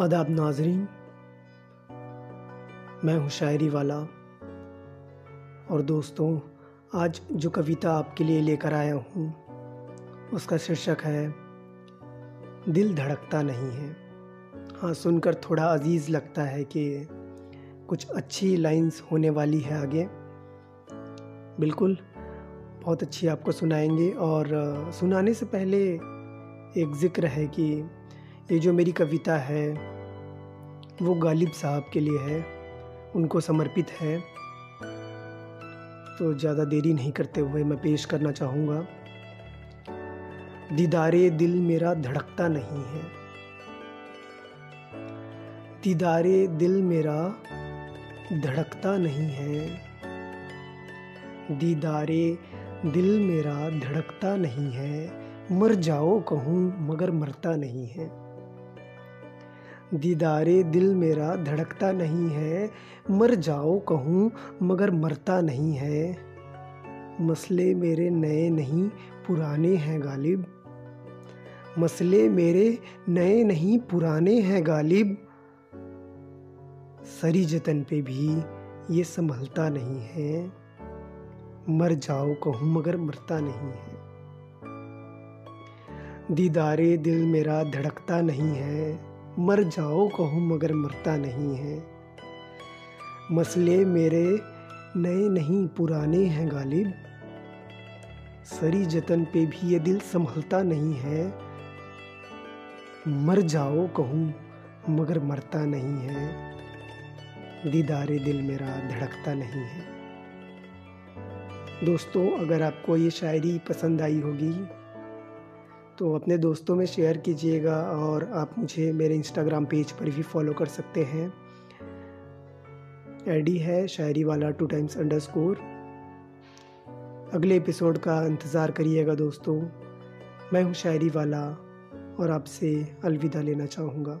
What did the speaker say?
आदाब नाजरीन, मैं हूँ शायरी वाला। और दोस्तों, आज जो कविता आपके लिए लेकर आया हूँ, उसका शीर्षक है, दिल धड़कता नहीं है। हाँ सुनकर थोड़ा अज़ीज़ लगता है कि कुछ अच्छी लाइंस होने वाली है आगे। बिल्कुल, बहुत अच्छी आपको सुनाएँगे। और, सुनाने से पहले एक ज़िक्र है कि ये जो मेरी कविता है, वो गालिब साहब के लिए है, उनको समर्पित है। तो ज़्यादा देरी नहीं करते हुए मैं पेश करना चाहूँगा। दीदारे दिल मेरा धड़कता नहीं है। दीदारे दिल मेरा धड़कता नहीं है। दीदारे दिल मेरा धड़कता नहीं है। मर जाओ कहूँ मगर मरता नहीं है। दीदारे दिल मेरा धड़कता नहीं है। मर जाओ कहूँ, मगर मरता नहीं है। मसले मेरे नए नहीं, पुराने हैं गालिब। मसले मेरे नए नहीं, पुराने हैं गालिब। सरी जतन पे भी ये संभलता नहीं है। मर जाओ कहूँ, मगर मरता नहीं है। दीदारे दिल मेरा धड़कता नहीं है। मर जाओ कहूँ मगर मरता नहीं है। मसले मेरे नए नहीं, पुराने हैं गालिब। सरी जतन पे भी ये दिल संभलता नहीं है। मर जाओ कहूँ मगर मरता नहीं है। दीदारे दिल मेरा धड़कता नहीं है। दोस्तों, अगर आपको ये शायरी पसंद आई होगी तो अपने दोस्तों में शेयर कीजिएगा और आप मुझे मेरे इंस्टाग्राम पेज पर भी फॉलो कर सकते हैं। आईडी है शायरी वाला टू टाइम्स अंडर स्कोर अगले एपिसोड का इंतज़ार करिएगा दोस्तों। मैं हूँ शायरी वाला और आपसे अलविदा लेना चाहूँगा।